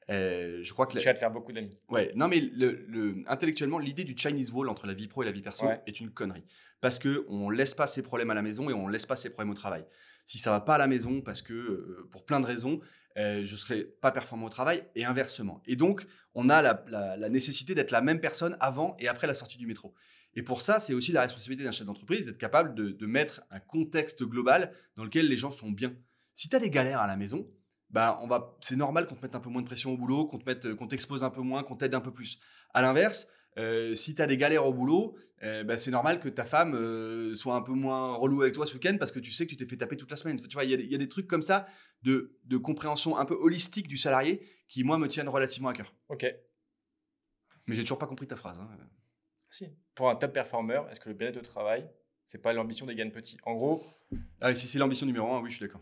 Euh, je crois que Tu la- vas te faire beaucoup d'amis. Ouais, non, mais le, le- intellectuellement, l'idée du Chinese wall entre la vie pro et la vie perso Ouais. est une connerie. Parce que on laisse pas ses problèmes à la maison et on laisse pas ses problèmes au travail. Si ça va pas à la maison, parce que euh, pour plein de raisons, euh, je serai pas performant au travail et inversement. Et donc, on a la, la- la nécessité d'être la même personne avant et après la sortie du métro. Et pour ça, c'est aussi la responsabilité d'un chef d'entreprise d'être capable de, de mettre un contexte global dans lequel les gens sont bien. Si tu as des galères à la maison, bah, on va, c'est normal qu'on te mette un peu moins de pression au boulot, qu'on te mette, qu'on t'expose un peu moins, qu'on t'aide un peu plus. À l'inverse, euh, si tu as des galères au boulot, euh, bah, c'est normal que ta femme euh, soit un peu moins relou avec toi ce week-end parce que tu sais que tu t'es fait taper toute la semaine. Tu vois, il y, a des- il y a des trucs comme ça de, de compréhension un peu holistique du salarié qui, moi, me tiennent relativement à cœur. Ok. Mais j'ai toujours pas compris ta phrase. hein. Si. Pour un top performer, est-ce que le bien-être au travail, c'est pas l'ambition des gains petits En gros, Ah, si c'est l'ambition numéro un, oui, je suis d'accord.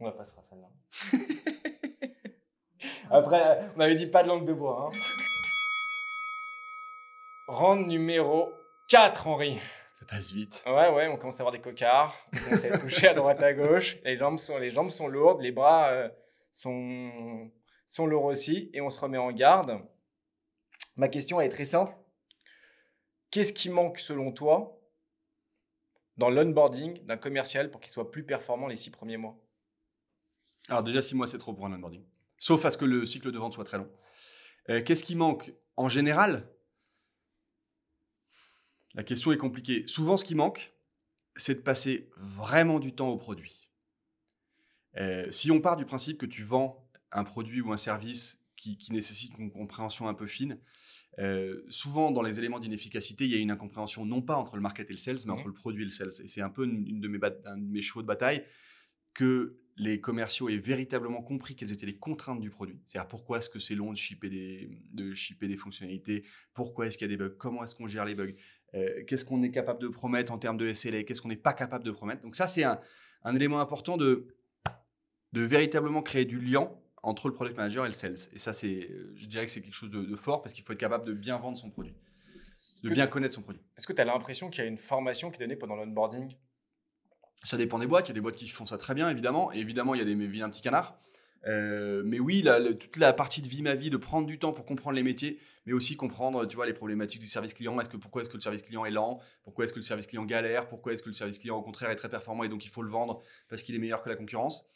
On la passera celle-là. Après, on avait dit pas de langue de bois. Hein. Round numéro 4, Henri. Ça passe vite. Ouais, ouais, on commence à avoir des cocards, on commence à être couché à droite à gauche, les jambes sont, les jambes sont lourdes, les bras euh, sont, sont lourds aussi, et on se remet en garde. Ma question est très simple. Qu'est-ce qui manque selon toi dans l'onboarding d'un commercial pour qu'il soit plus performant les six premiers mois? Alors déjà, six mois, c'est trop pour un onboarding. Sauf à ce que le cycle de vente soit très long. Euh, Qu'est-ce qui manque En général, la question est compliquée. Souvent, ce qui manque, c'est de passer vraiment du temps au produit. Euh, si on part du principe que tu vends un produit ou un service qui, qui nécessite une compréhension un peu fine, euh, souvent dans les éléments d'inefficacité, il y a une incompréhension non pas entre le market et le sales, mais Mhm. entre le produit et le sales. Et c'est un peu une, une de mes bat- un de mes chevaux de bataille que les commerciaux aient véritablement compris quelles étaient les contraintes du produit. C'est-à-dire pourquoi est-ce que c'est long de shipper des, de shipper des fonctionnalités, pourquoi est-ce qu'il y a des bugs, comment est-ce qu'on gère les bugs, euh, qu'est-ce qu'on est capable de promettre en termes de SLA, qu'est-ce qu'on n'est pas capable de promettre? Donc ça, c'est un, un élément important de, de véritablement créer du lien entre le product manager et le sales. Et ça, c'est, euh, je dirais que c'est quelque chose de, de fort parce qu'il faut être capable de bien vendre son produit, de bien connaître son produit. Est-ce que tu as l'impression qu'il y a une formation qui est donnée pendant l'onboarding? Ça dépend des boîtes. Il y a des boîtes qui font ça très bien, évidemment. Et évidemment, il y a des vilains petits canards. Euh, mais oui, toute la partie de vie ma vie, de prendre du temps pour comprendre les métiers, mais aussi comprendre, tu vois, les problématiques du service client. Est-ce que pourquoi est-ce que le service client est lent? Pourquoi est-ce que le service client galère? Pourquoi est-ce que le service client au contraire est très performant et donc il faut le vendre parce qu'il est meilleur que la concurrence?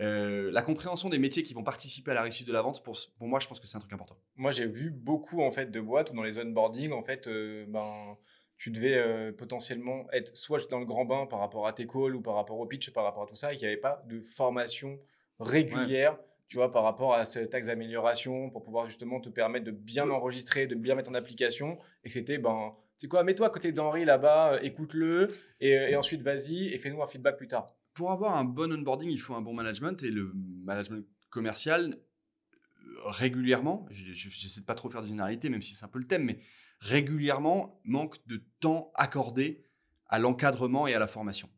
Euh, La compréhension des métiers qui vont participer à la réussite de la vente, pour, pour moi, je pense que c'est un truc important. Moi, j'ai vu beaucoup en fait de boîtes où dans les onboarding, en fait, euh, ben, tu devais euh, potentiellement être soit dans le grand bain par rapport à tes calls ou par rapport au pitch, par rapport à tout ça, et qu'il n'y avait pas de formation régulière, tu vois, par rapport à cet axe d'amélioration pour pouvoir justement te permettre de bien enregistrer, de bien mettre en application. Et c'était, ben, c'est quoi, mets-toi à côté d'Henri là-bas, euh, écoute-le, et, et ensuite vas-y et fais-nous un feedback plus tard. Pour avoir un bon onboarding, il faut un bon management et le management commercial régulièrement, je- je- j'essaie de pas trop faire de généralité, même si c'est un peu le thème, mais régulièrement manque de temps accordé à l'encadrement et à la formation.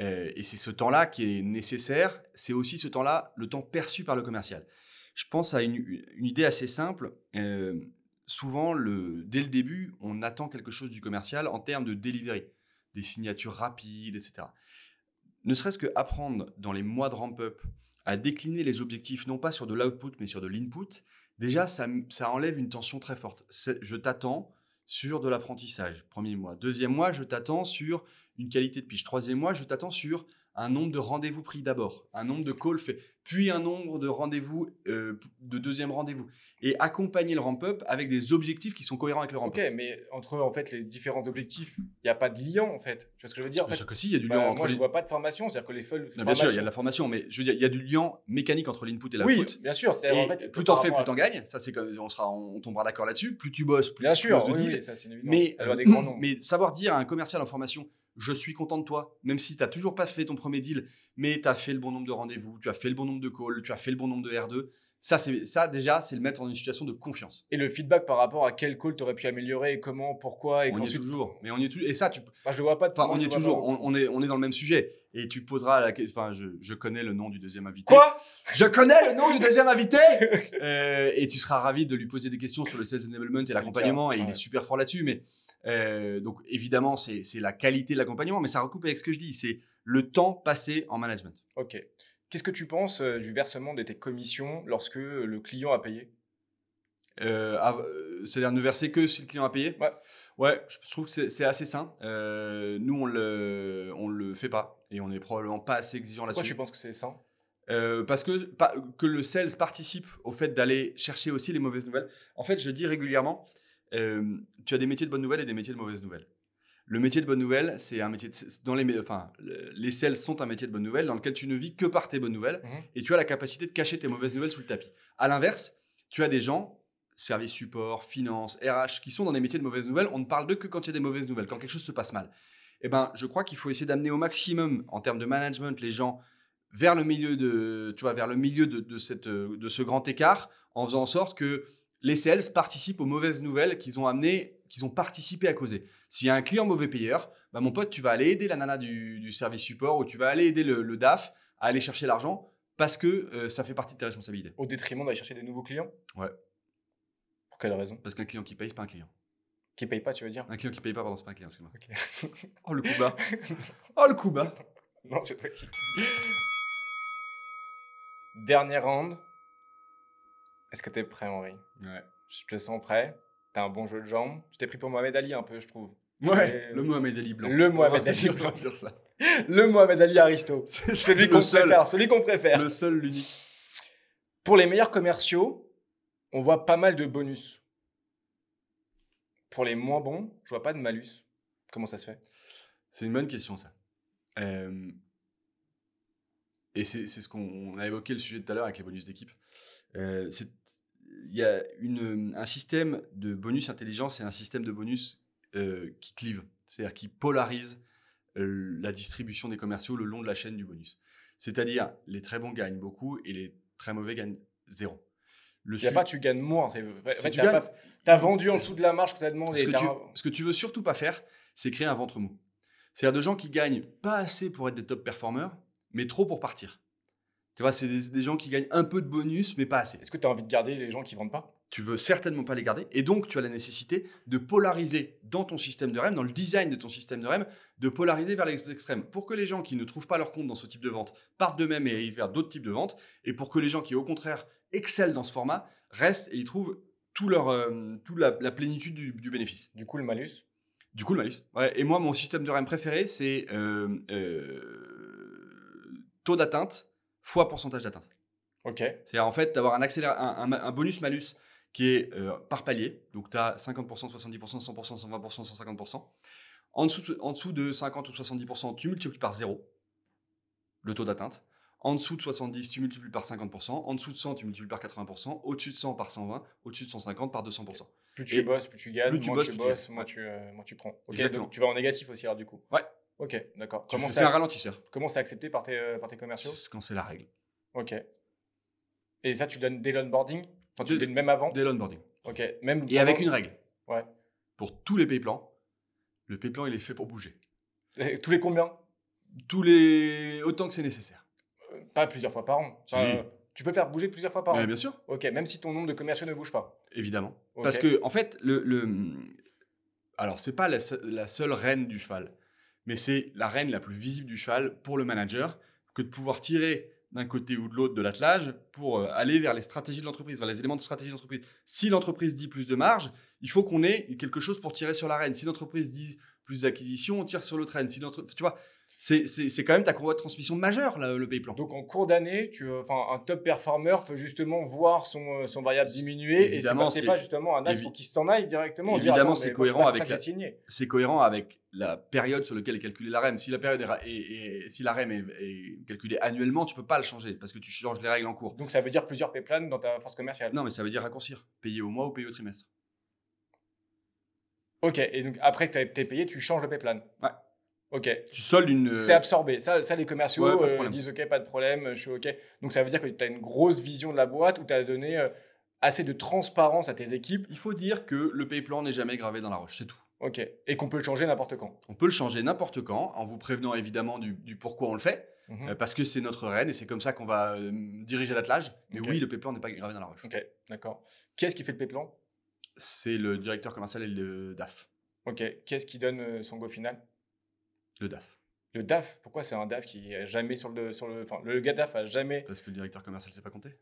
Euh, et c'est ce temps-là qui est nécessaire. C'est aussi ce temps-là, le temps perçu par le commercial. Je pense à une, idée assez simple. Euh, souvent, dès le début, on attend quelque chose du commercial en termes de delivery, des signatures rapides, etc. Ne serait-ce que apprendre dans les mois de ramp-up à décliner les objectifs, non pas sur de l'output, mais sur de l'input, déjà, ça, enlève une tension très forte. Je t'attends sur de l'apprentissage, premier mois. Deuxième mois, je t'attends sur une qualité de pitch. Troisième mois, je t'attends sur un nombre de rendez-vous pris d'abord, un nombre de calls faits, puis un nombre de rendez-vous, euh, de deuxième rendez-vous. Et accompagner le ramp-up avec des objectifs qui sont cohérents avec le ramp-up. Ok, mais entre en fait les différents objectifs, il n'y a pas de lien en fait. Tu vois ce que je veux dire Bien sûr que si, il y a du bah, lien Moi, entre je les... vois pas de formation, c'est-à-dire que les feuilles. Bien sûr, il y a de la formation, mais je veux dire, il y a du lien mécanique entre l'input et l'output. Oui, bien sûr. Et en fait, plus t'en fais, plus t'en gagnes. Ça, c'est on sera, on tombera d'accord là-dessus. Plus tu bosses, plus Bien tu sûr, de oui, deals. oui, ça. Mais, Elle doit euh, des grands noms. mais savoir dire à un commercial en formation, je suis content de toi, même si tu n'as toujours pas fait ton premier deal, mais tu as fait le bon nombre de rendez-vous, tu as fait le bon nombre de calls, tu as fait le bon nombre de R2. Ça, c'est ça déjà, c'est le mettre dans une situation de confiance. Et le feedback par rapport à quel call tu aurais pu améliorer, et comment, pourquoi, et on y est toujours. Mais on y est toujours. Et ça, tu, Enfin, je le vois pas. enfin, on y est toujours. On, est, on est dans le même sujet. Et tu poseras la question. Enfin, je, je connais le nom du deuxième invité. Quoi? Je connais le nom du deuxième invité Euh, Et tu seras ravi de lui poser des questions sur le sales enablement et l'accompagnement. Et il est super fort là-dessus. Mais euh, donc, évidemment, c'est la qualité de l'accompagnement. Mais ça recoupe avec ce que je dis. C'est le temps passé en management. Ok. Qu'est-ce que tu penses euh, du versement de tes commissions lorsque le client a payé? Euh, euh, C'est-à-dire ne verser que si le client a payé? Ouais. Ouais, je trouve que c'est assez sain. Euh, nous, on le, on le fait pas. Et on est probablement pas assez exigeant Pourquoi là-dessus. tu penses que c'est Euh, parce que, que le sales participe au fait d'aller chercher aussi les mauvaises nouvelles. En fait, je dis régulièrement, euh, tu as des métiers de bonnes nouvelles et des métiers de mauvaises nouvelles. Le métier de bonnes nouvelles, c'est un métier de, dans les, enfin, le- les sales sont un métier de bonnes nouvelles dans lequel tu ne vis que par tes bonnes nouvelles Mhm. et tu as la capacité de cacher tes mauvaises nouvelles sous le tapis. À l'inverse, tu as des gens, service support, finance, RH, qui sont dans des métiers de mauvaises nouvelles. On ne parle d'eux que quand il y a des mauvaises nouvelles, quand quelque chose se passe mal. Eh ben, je crois qu'il faut essayer d'amener au maximum, en termes de management, les gens vers le milieu de, tu vois, vers le milieu de, de cette, de ce grand écart, en faisant en sorte que les sales participent aux mauvaises nouvelles qu'ils ont amenées, qu'ils ont participé à causer. S'il y a un client mauvais payeur, bah mon pote, tu vas aller aider la nana du, du service support ou tu vas aller aider le, le DAF à aller chercher l'argent parce que euh, ça fait partie de tes responsabilités. Au détriment d'aller chercher des nouveaux clients? Ouais. Pour quelle raison? Parce qu'un client qui paye, c'est pas un client. Qui paye pas, tu veux dire? Un client qui paye pas, pardon, c'est pas un client, excuse-moi. Oh le coup bas. Oh le coup bas. Non, c'est toi qui. Dernière round. Est-ce que t'es prêt, Henri? Ouais. Je te sens prêt. T'as un bon jeu de jambes. Tu t'es pris pour Mohamed Ali un peu, je trouve. Ouais, Et- le Mohamed Ali blanc. Le Mohamed Ali blanc. dire ça. Le Mohamed Ali Aristo. C'est Celui qu'on préfère. Celui qu'on préfère. Le seul, l'unique. Pour les meilleurs commerciaux, on voit pas mal de bonus. Pour les moins bons, je vois pas de malus. Comment ça se fait? C'est une bonne question, ça. Euh, et c'est ce qu'on on a évoqué le sujet tout à l'heure avec les bonus d'équipe. Euh, Il y a une, un système de bonus intelligence et un système de bonus euh, qui clive, c'est-à-dire qui polarise euh, la distribution des commerciaux le long de la chaîne du bonus. C'est-à-dire, les très bons gagnent beaucoup et les très mauvais gagnent zéro. Le Il y a pas tu gagnes moins. Si tu t'as gagnes- pas- T'as vendu en dessous de la marge que t'as demandé. ce que, tu, ce que tu veux surtout pas faire, c'est créer un ventre mou. C'est-à-dire de gens qui gagnent pas assez pour être des top performers, mais trop pour partir. Tu vois, c'est des, des gens qui gagnent un peu de bonus, mais pas assez. Est-ce que tu as envie de garder les gens qui vendent pas? Tu veux certainement pas les garder, et donc tu as la nécessité de polariser dans ton système de REM, dans le design de ton système de REM, de polariser vers les extrêmes, pour que les gens qui ne trouvent pas leur compte dans ce type de vente partent d'eux-mêmes et aillent vers d'autres types de ventes, et pour que les gens qui au contraire excellent dans ce format restent et y trouvent tout leur, euh, toute la, la plénitude du- du bénéfice. Du coup, le malus? Du coup, le malus. Ouais, et moi, mon système de REM préféré, c'est euh, euh, taux d'atteinte fois pourcentage d'atteinte. Ok. C'est-à-dire, en fait, d'avoir un, un, un- un bonus-malus qui est euh, par palier. Donc, tu as 50%, 70%, 100%, 120%, 150%. En dessous, en dessous de 50 ou 70%, tu multiplies par 0 le taux d'atteinte. En dessous de 70%, tu multiplies par 50%. En dessous de 100, tu multiplies par 80%. Au-dessus de 100 par 120. Au-dessus de 150 par 200%. Plus tu Et bosses, plus tu gagnes. plus tu bosses, tu plus tu bosses, moins, tu, euh, moins tu prends. Ok, Exactement. donc tu vas en négatif aussi, alors, du coup. Ouais. Ok, d'accord. C'est un ralentisseur. comment c'est accepté par tes, euh, par tes commerciaux quand c'est la règle. Ok. Et ça, tu donnes dès l'onboarding? Enfin, tu Dès- donnes même avant? Dès l'onboarding. Ok. Même Et avec une règle. Ouais. Pour tous les pay plans, le pay plan, il est fait pour bouger. Tous les combien? Tous les... Autant que c'est nécessaire. Euh, Pas plusieurs fois par an. Enfin, euh, tu peux faire bouger plusieurs fois par an. Mais bien sûr, Ok, même si ton nombre de commerciaux ne bouge pas. évidemment. Parce que, en fait, le. le alors, c'est pas la seule reine du cheval, mais c'est la reine la plus visible du cheval pour le manager que de pouvoir tirer d'un côté ou de l'autre de l'attelage pour euh, aller vers les stratégies de l'entreprise, vers les éléments de stratégie de l'entreprise. Si l'entreprise dit plus de marge, il faut qu'on ait quelque chose pour tirer sur la reine. Si l'entreprise dit plus d'acquisition, on tire sur l'autre reine. Si tu vois, c'est quand même ta courroie de transmission majeure, là, le pays plan. Donc en cours d'année, tu, enfin, un top performer peut justement voir son, euh, son variable diminuer et évidemment, pas, c'est pas justement un axe pour qu'il s'en aille directement. dire, Évidemment, c'est cohérent avec la- j'ai signé. c'est cohérent avec la période sur laquelle est calculée la REM. Si la période est, ra- est- est- si la REM est, est calculée annuellement, tu peux pas le changer parce que tu changes les règles en cours. Donc ça veut dire plusieurs payplans dans ta force commerciale. Non, mais ça veut dire raccourcir. Payer au mois ou payer au trimestre. Ok, et donc après que tu été payé, tu changes le payplan. Ouais. Ok. Tu soldes une. C'est absorbé. Ça, ça, les commerciaux Ouais, euh, disent OK, pas de problème, je suis OK. Donc ça veut dire que tu as une grosse vision de la boîte où tu as donné euh, assez de transparence à tes équipes. Il faut dire que le pay plan n'est jamais gravé dans la roche, c'est tout. OK. Et qu'on peut le changer n'importe quand. On peut le changer n'importe quand, en vous prévenant évidemment du, du pourquoi on le fait, Mhm. euh, parce que c'est notre reine et c'est comme ça qu'on va euh, diriger l'attelage. Mais oui, le pay plan n'est pas gravé dans la roche. OK, d'accord. Qui est-ce qui fait le payplan C'est le directeur commercial et le DAF. OK. Qui est-ce qui donne euh, son go final? Le DAF. Le DAF. Pourquoi c'est un DAF qui est jamais sur le. Sur le enfin, le gars DAF a jamais. Parce que le directeur commercial sait pas compter.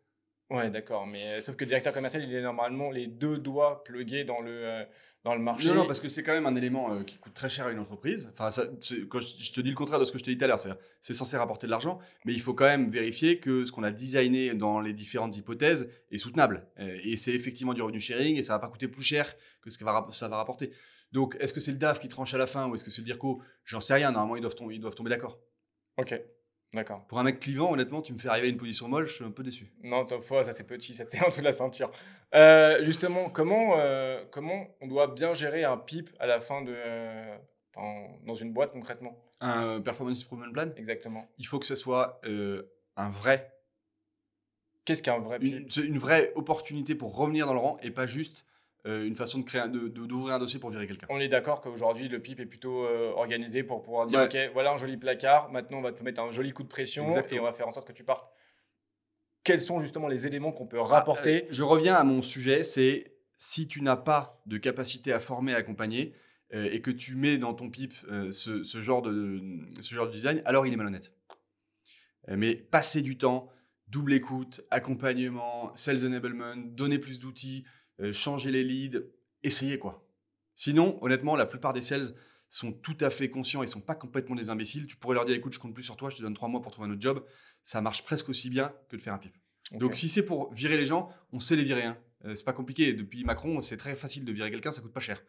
Ouais, d'accord. Mais euh, sauf que le directeur commercial, il est normalement les deux doigts plugués dans le, euh, dans le marché. Non, non, parce que c'est quand même un élément euh, qui coûte très cher à une entreprise. Enfin, ça, quand je, je te dis le contraire de ce que je t'ai dit tout à l'heure, c'est, c'est censé rapporter de l'argent, mais il faut quand même vérifier que ce qu'on a designé dans les différentes hypothèses est soutenable. Et c'est effectivement du revenu sharing et ça va pas coûter plus cher que ce que va, ça va rapporter. Donc, est-ce que c'est le DAF qui tranche à la fin ou est-ce que c'est le DIRCO J'en sais rien. Normalement, ils doivent, tom- ils doivent tomber d'accord. Ok, d'accord. Pour un mec clivant, honnêtement, tu me fais arriver à une position molle, je suis un peu déçu. Non, top fois, ça c'est petit, ça c'est en dessous de la ceinture. Euh, justement, comment, euh, comment on doit bien gérer un PIP à la fin de. euh, dans une boîte concrètement? Un performance improvement plan, Exactement. il faut que ce soit un vrai Qu'est-ce qu'un vrai PIP? une, une vraie opportunité pour revenir dans le rang et pas juste euh, une façon de créer un- de- d'ouvrir un dossier pour virer quelqu'un. On est d'accord qu'aujourd'hui le PIP est plutôt euh, organisé pour pouvoir dire Ouais. ok voilà un joli placard, maintenant on va te mettre un joli coup de pression Exactement. et on va faire en sorte que tu partes. Quels sont justement les éléments qu'on peut rapporter Euh, je reviens à mon sujet, c'est si tu n'as pas de capacité à former, à accompagner et que tu mets dans ton pipe euh, ce, ce genre de, ce genre de design, alors il est malhonnête. Mais passer du temps, double écoute, accompagnement, sales enablement, donner plus d'outils, euh, changer les leads, essayez quoi. Sinon, honnêtement, la plupart des sales sont tout à fait conscients et sont pas complètement des imbéciles. Tu pourrais leur dire écoute, je compte plus sur toi, je te donne trois mois pour trouver un autre job. Ça marche presque aussi bien que de faire un pipe. Donc si c'est pour virer les gens, on sait les virer. Hein. Euh, c'est pas compliqué. Depuis Macron, c'est très facile de virer quelqu'un, ça coûte pas cher.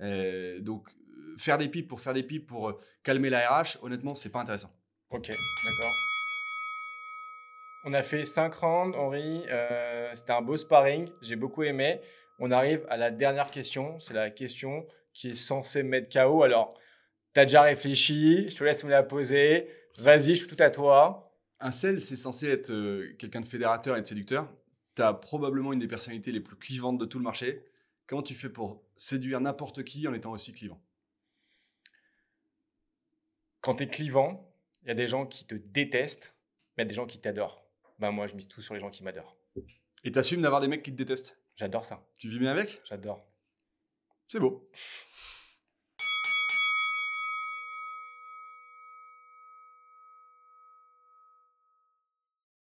Euh, donc euh, faire des pipes pour faire des pipes pour calmer la RH, honnêtement, c'est pas intéressant. Ok, d'accord. On a fait 5 rounds, Henri. euh, C'était un beau sparring. J'ai beaucoup aimé. On arrive à la dernière question. C'est la question qui est censée mettre KO. Alors, tu as déjà réfléchi. Je te laisse me la poser. Vas-y, je suis tout à toi. Un sel, c'est censé être euh, quelqu'un de fédérateur et de séducteur. Tu as probablement une des personnalités les plus clivantes de tout le marché. Comment tu fais pour séduire n'importe qui en étant aussi clivant? Quand tu es clivant, il y a des gens qui te détestent, mais il y a des gens qui t'adorent. Ben moi, je mise tout sur les gens qui m'adorent. Et t'assumes d'avoir des mecs qui te détestent? J'adore ça. Tu vis bien avec? J'adore. C'est beau.